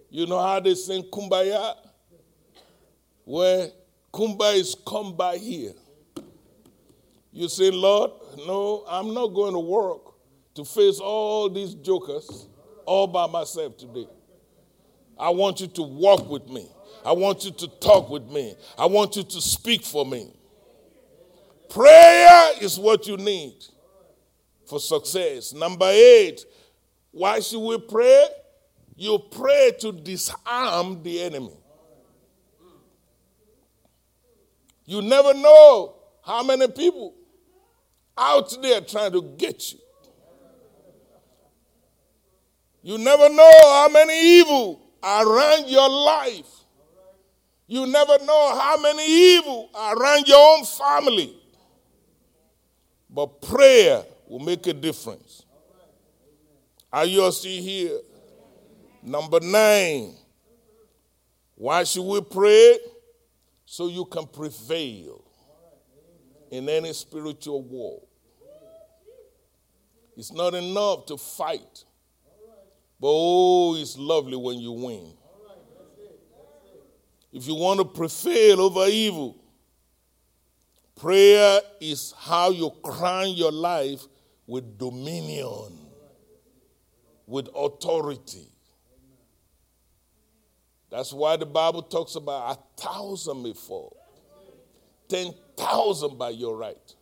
You know how they sing Kumbaya? Where Kumbaya is come by here. You say, Lord, no, I'm not going to work to face all these jokers all by myself today. I want you to walk with me. I want you to talk with me. I want you to speak for me. Prayer is what you need for success. Number eight, why should we pray? You pray to disarm the enemy. You never know how many people out there trying to get you. You never know how many evil around your life. You never know how many evil around your own family. But prayer will make a difference. Are you still here? Number nine. Why should we pray? So you can prevail in any spiritual war. It's not enough to fight, but oh, it's lovely when you win. If you want to prevail over evil, prayer is how you crown your life with dominion, with authority. That's why the Bible talks about a thousand ten thousand by your right.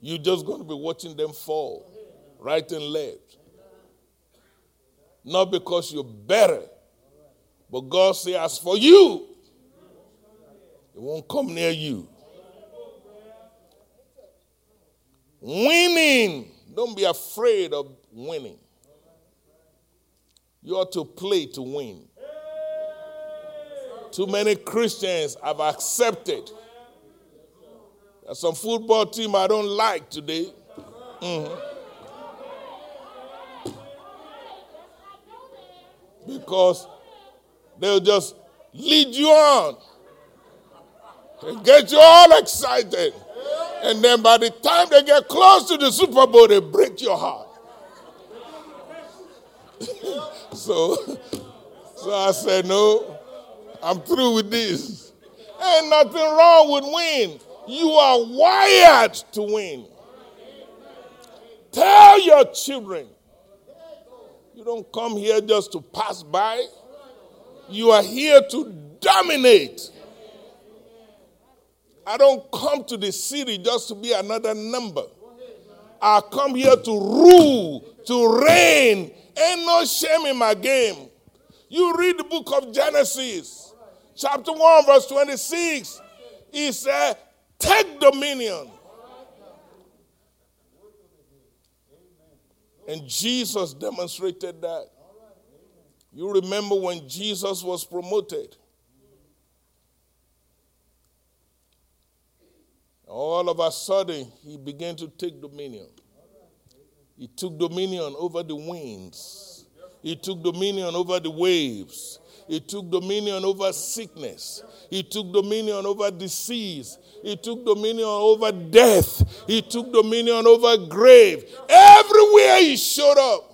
You're just going to be watching them fall, right and left. Not because you're better, but God says, as for you, it won't come near you. Winning. Don't be afraid of winning. You ought to play to win. Too many Christians have accepted there's some football team I don't like today. Mm-hmm. Because they'll just lead you on and get you all excited. And then by the time they get close to the Super Bowl, they break your heart. *laughs* so, so I said, no, I'm through with this. Ain't nothing wrong with win. You are wired to win. Tell your children. You don't come here just to pass by. You are here to dominate. I don't come to the city just to be another number. I come here to rule, to reign. Ain't no shame in my game. You read the book of Genesis, chapter 1, verse 26. He said, Take dominion. And Jesus demonstrated that. You remember when Jesus was promoted? All of a sudden, he began to take dominion. He took dominion over the winds, he took dominion over the waves, he took dominion over sickness, he took dominion over disease, he took dominion over death, he took dominion over grave. Everywhere he showed up.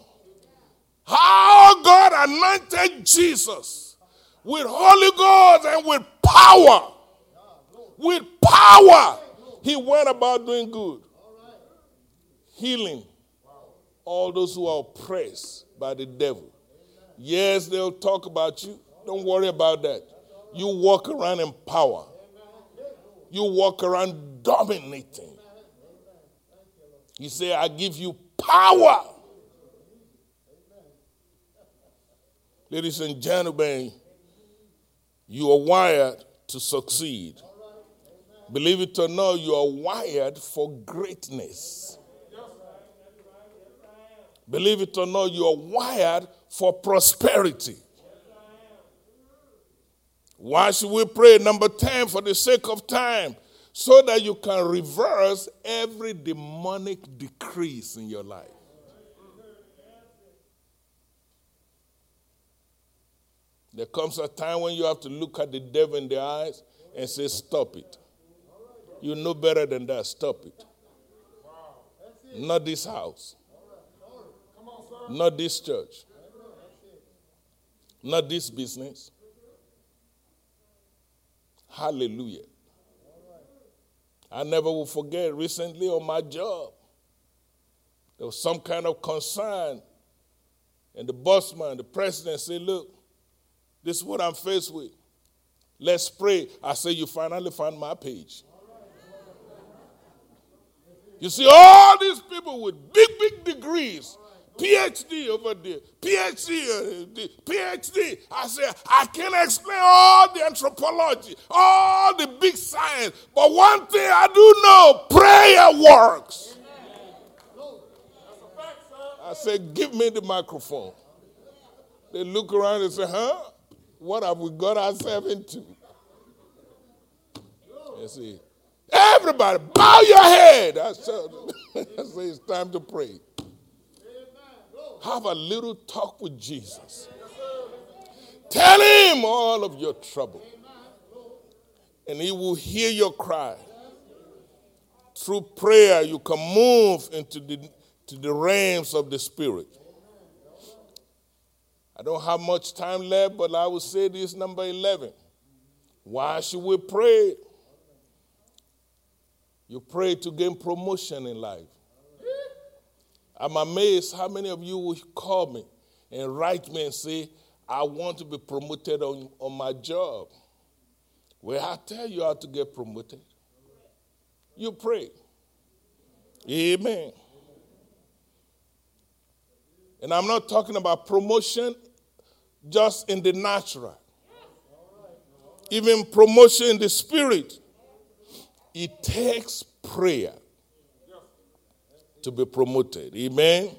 How God anointed Jesus with Holy Ghost and with power. With power he went about doing good, healing all those who are oppressed by the devil. Yes, they'll talk about you. Don't worry about that. You walk around in power. You walk around dominating. He said, I give you power. Ladies and gentlemen, you are wired to succeed. Believe it or not, you are wired for greatness. Believe it or not, you are wired for prosperity. Why should we pray? Number 10, for the sake of time, so that you can reverse every demonic decrease in your life. There comes a time when you have to look at the devil in the eyes and say, Stop it. You know better than that. Stop it. Not this house. Not this church. Not this business. Hallelujah. I never will forget recently on my job, there was some kind of concern. And the bossman, the president said, Look, this is what I'm faced with. Let's pray. I say, You finally found my page. You see, all these people with big, big degrees, PhD over there, PhD, PhD. I say, I can't explain all the anthropology, all the big science, but one thing I do know prayer works. I said, Give me the microphone. They look around and say, Huh? What have we got ourselves into? You see, everybody bow your head. I said, *laughs* I say it's time to pray. Have a little talk with Jesus. Tell him all of your trouble. And he will hear your cry. Through prayer, you can move into the, to the realms of the Spirit. I don't have much time left, but I will say this number 11. Why should we pray? You pray to gain promotion in life. I'm amazed how many of you will call me and write me and say, I want to be promoted on, on my job. Well, I tell you how to get promoted. You pray. Amen. And I'm not talking about promotion just in the natural, even promotion in the spirit. It takes prayer to be promoted. Amen.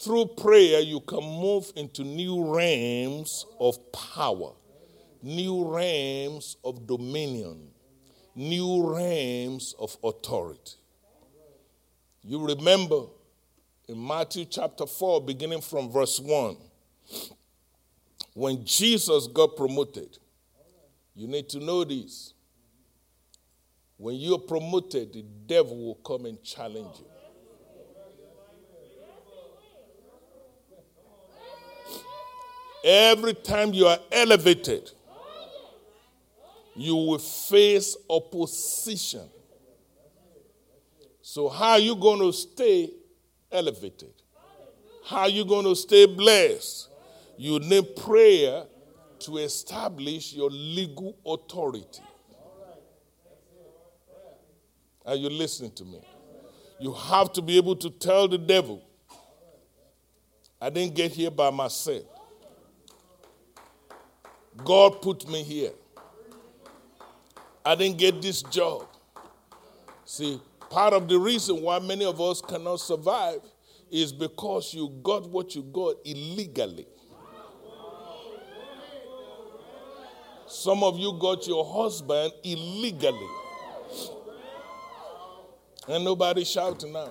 Through prayer, you can move into new realms of power, new realms of dominion, new realms of authority. You remember in Matthew chapter 4, beginning from verse 1, when Jesus got promoted, you need to know this. When you're promoted, the devil will come and challenge you. Every time you are elevated, you will face opposition. So, how are you going to stay elevated? How are you going to stay blessed? You need prayer to establish your legal authority. Are you listening to me? You have to be able to tell the devil, I didn't get here by myself. God put me here. I didn't get this job. See, part of the reason why many of us cannot survive is because you got what you got illegally. Some of you got your husband illegally. And nobody shouting now.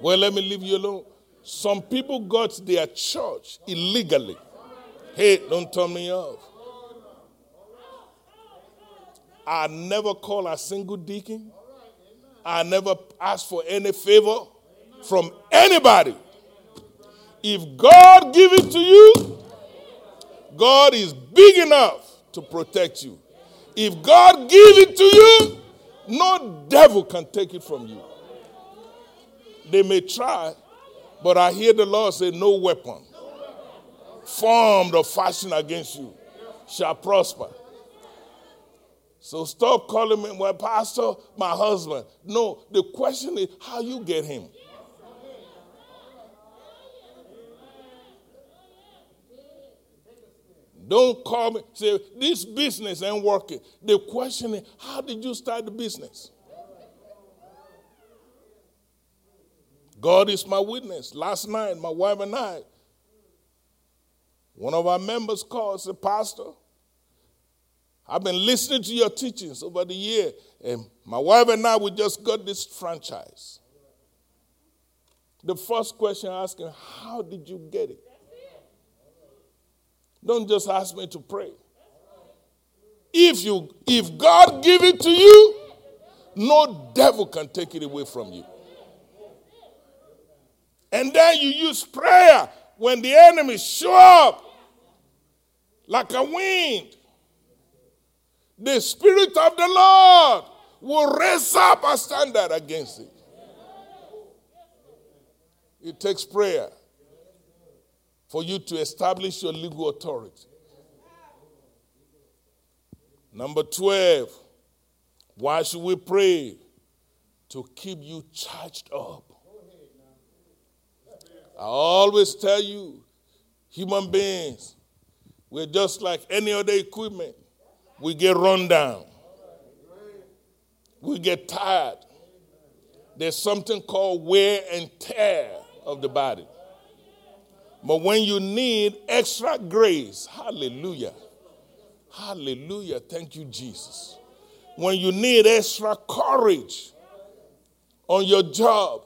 Well, let me leave you alone. Some people got their church illegally. Hey, don't turn me off. I never call a single deacon. I never ask for any favor from anybody. If God give it to you, God is big enough to protect you. If God give it to you, no devil can take it from you. They may try, but I hear the Lord say, No weapon. formed or fashioned against you shall prosper. So stop calling me, well, Pastor, my husband. No, the question is how you get him. Don't call me, say, this business ain't working. The question is, how did you start the business? God is my witness. Last night, my wife and I, one of our members called said, Pastor, I've been listening to your teachings over the year, and my wife and I, we just got this franchise. The first question I asked him, How did you get it? Don't just ask me to pray. If you if God give it to you, no devil can take it away from you. And then you use prayer when the enemy show up like a wind. The spirit of the Lord will raise up a standard against it. It takes prayer for you to establish your legal authority. Number 12, why should we pray? To keep you charged up. I always tell you, human beings, we're just like any other equipment. We get run down, we get tired. There's something called wear and tear of the body. But when you need extra grace, hallelujah, hallelujah, thank you, Jesus. When you need extra courage on your job,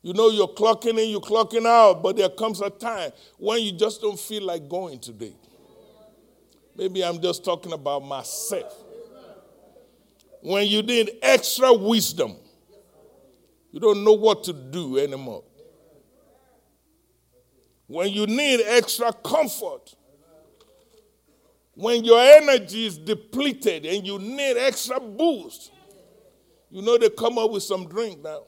you know you're clocking in, you're clocking out, but there comes a time when you just don't feel like going today. Maybe I'm just talking about myself. When you need extra wisdom, you don't know what to do anymore when you need extra comfort, when your energy is depleted and you need extra boost, you know they come up with some drink now.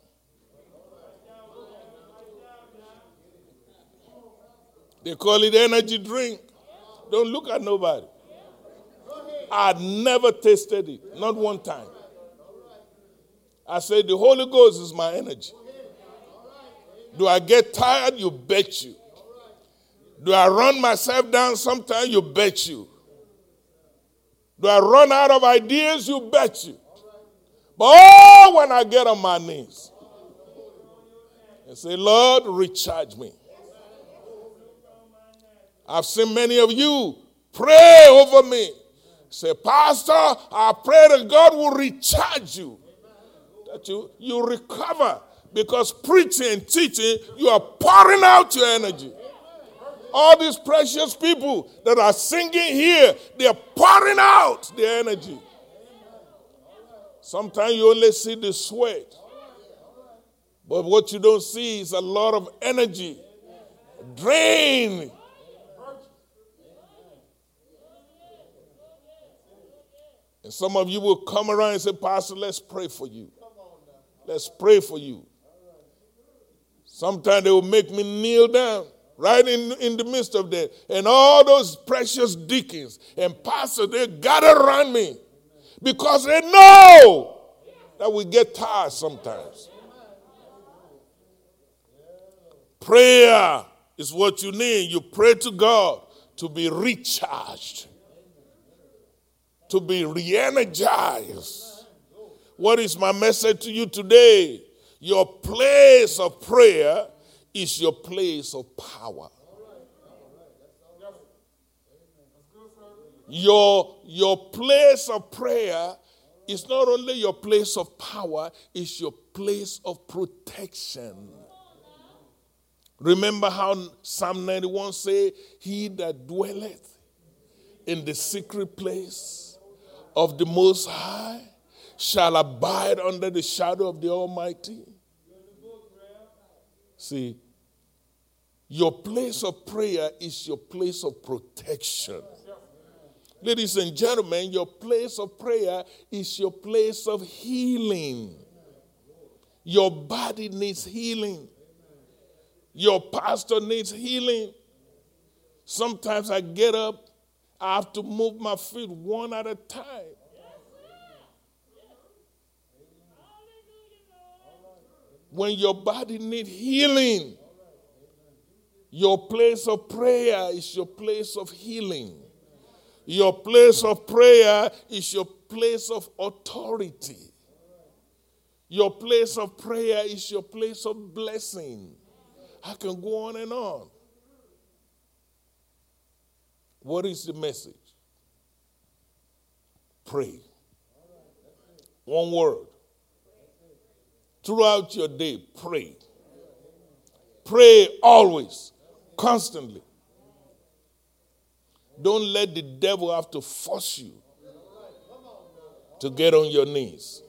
They call it energy drink. Don't look at nobody. I never tasted it, not one time. I said, The Holy Ghost is my energy. Do I get tired? You bet you. Do I run myself down sometimes? You bet you. Do I run out of ideas? You bet you. But oh, when I get on my knees and say, Lord, recharge me. I've seen many of you pray over me. Say, Pastor, I pray that God will recharge you. That you, you recover. Because preaching and teaching, you are pouring out your energy. All these precious people that are singing here, they're pouring out their energy. Sometimes you only see the sweat, but what you don't see is a lot of energy drain. And some of you will come around and say, Pastor, let's pray for you. Let's pray for you. Sometimes they will make me kneel down right in, in the midst of that. And all those precious deacons and pastors, they gather around me because they know that we get tired sometimes. Prayer is what you need. You pray to God to be recharged, to be re energized. What is my message to you today? Your place of prayer is your place of power. Your, your place of prayer is not only your place of power, it's your place of protection. Remember how Psalm 91 say, He that dwelleth in the secret place of the Most High shall abide under the shadow of the Almighty. See, your place of prayer is your place of protection. Ladies and gentlemen, your place of prayer is your place of healing. Your body needs healing. Your pastor needs healing. Sometimes I get up, I have to move my feet one at a time. When your body needs healing, your place of prayer is your place of healing. Your place of prayer is your place of authority. Your place of prayer is your place of blessing. I can go on and on. What is the message? Pray. One word. Throughout your day, pray. Pray always, constantly. Don't let the devil have to force you to get on your knees.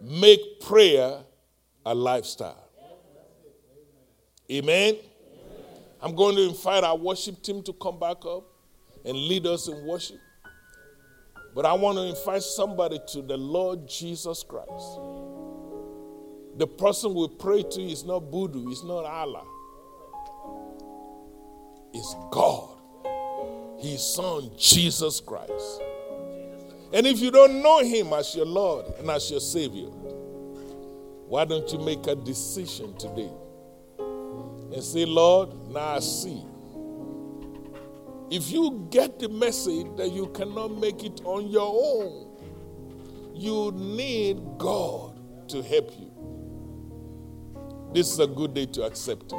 Make prayer a lifestyle. Amen. I'm going to invite our worship team to come back up and lead us in worship. But I want to invite somebody to the Lord Jesus Christ. The person we pray to is not Buddha, it's not Allah. It's God. His Son, Jesus Christ. And if you don't know Him as your Lord and as your Savior, why don't you make a decision today and say, Lord, now I see. If you get the message that you cannot make it on your own, you need God to help you. This is a good day to accept Him.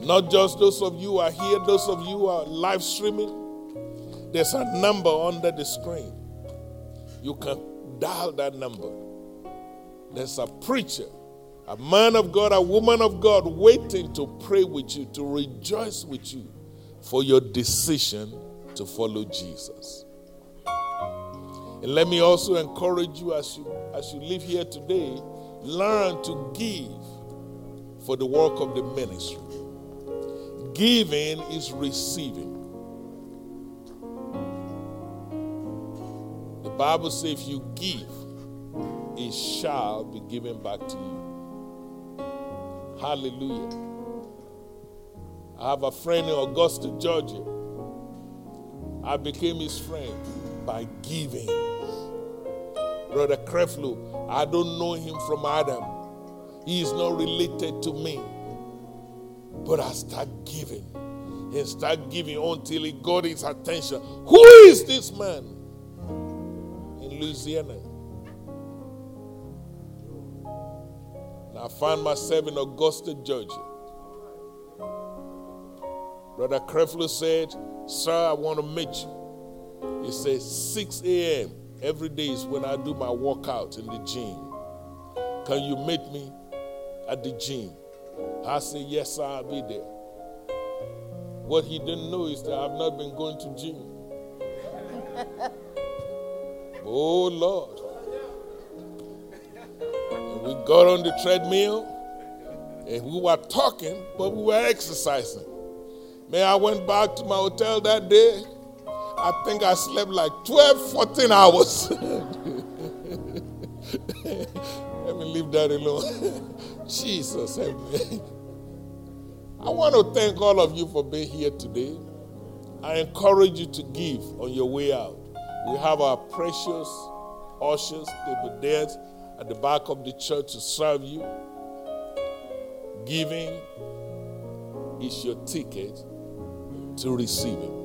Not just those of you who are here, those of you who are live streaming. There's a number under the screen. You can dial that number. There's a preacher, a man of God, a woman of God waiting to pray with you, to rejoice with you for your decision to follow Jesus. And let me also encourage you as you as you live here today, learn to give for the work of the ministry. Giving is receiving. The Bible says if you give, it shall be given back to you. Hallelujah. I have a friend in Augusta, Georgia. I became his friend by giving. Brother Creflo, I don't know him from Adam. He is not related to me. But I start giving and start giving until he got his attention. Who is this man in Louisiana? And I found myself in Augusta, Georgia. Brother Creflo said, Sir, I want to meet you. He said, 6 a.m. every day is when I do my workout in the gym. Can you meet me at the gym? I say, Yes, I'll be there. What he didn't know is that I've not been going to gym. *laughs* oh, Lord. And we got on the treadmill and we were talking, but we were exercising. Man, I went back to my hotel that day. I think I slept like 12, 14 hours. *laughs* Let me leave that alone. *laughs* Jesus, help me. I want to thank all of you for being here today. I encourage you to give on your way out. We have our precious ushers, they will be there at the back of the church to serve you. Giving is your ticket to receiving.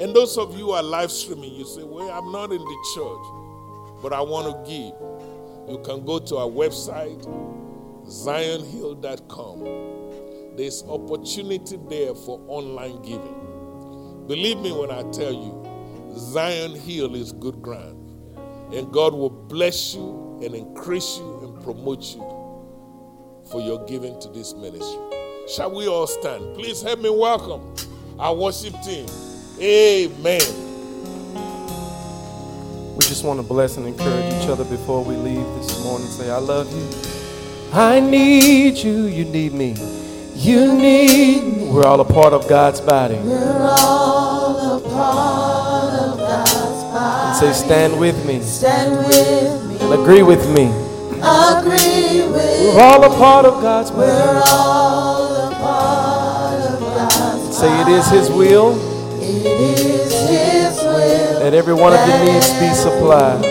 And those of you who are live streaming, you say, Well, I'm not in the church, but I want to give. You can go to our website, zionhill.com. There's opportunity there for online giving. Believe me when I tell you, Zion Hill is good ground. And God will bless you and increase you and promote you for your giving to this ministry. Shall we all stand? Please help me welcome our worship team. Amen. We just want to bless and encourage each other before we leave this morning. Say, I love you. I need you. You need me. You need me. We're all a part of God's body. We're all a part of God's body. And say, stand with me Stand with me. and agree with me. Agree with me. We're all a part of God's body. We're all a part of God's Say it is His will That every one of your needs be supplied.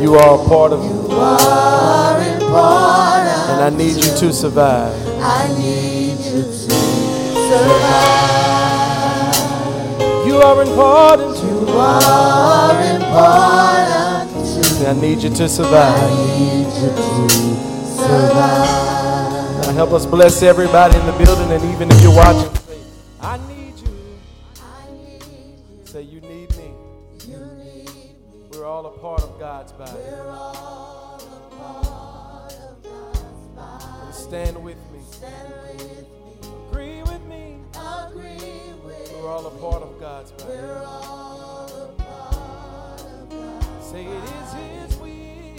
You are a part of important. and I need you to survive. I need you to survive. You are important You are important I need you to survive. need you to survive. Now help us bless everybody in the building and even if you're watching. God's body. And stand with me. Agree with me. We're all a part of God's body. Say it is His will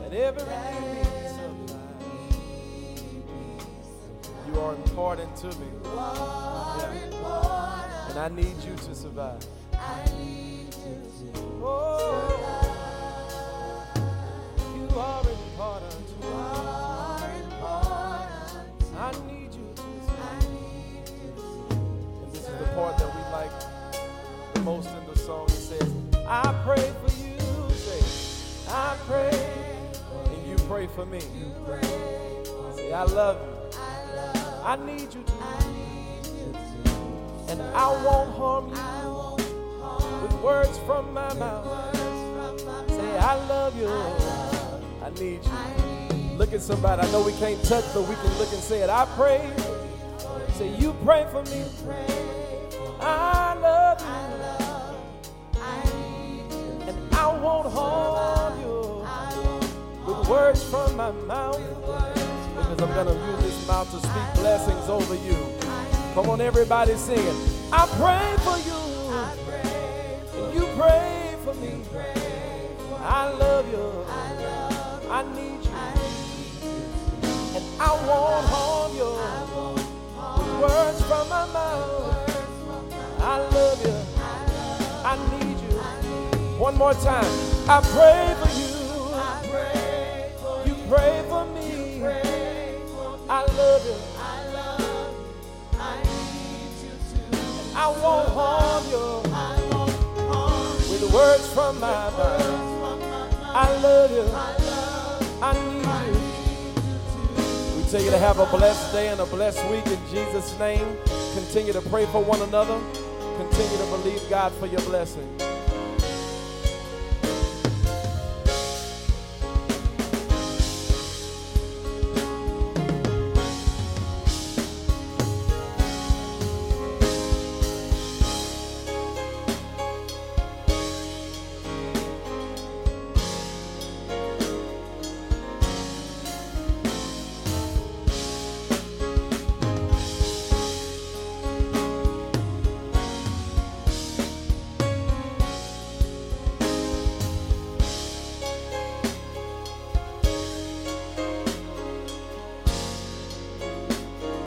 that every need be supplied. You are important to me. Yeah. And I need you to survive. For you I pray and you pray for me. Say, I love you. I need you to. And I won't harm you with words from my mouth. You. I need you. Look at somebody. I know we can't touch, but we can look and say it. I pray. Say, you pray for me. I love you. And I won't harm you with words from my mouth. Because I'm going to use this mouth to speak blessings over you. Come on, everybody sing it. I pray for you. And you pray for me. I love you. I need you. And I won't harm you with words from my mouth. I love you. I need you. One more time. I pray for you. I you pray for me. I love you. I love. I need I won't harm you I won't harm you with words from my mouth. I love you. I need you. We tell you to have a blessed day and a blessed week in Jesus' name. Continue to pray for one another. Continue to believe God for your blessing.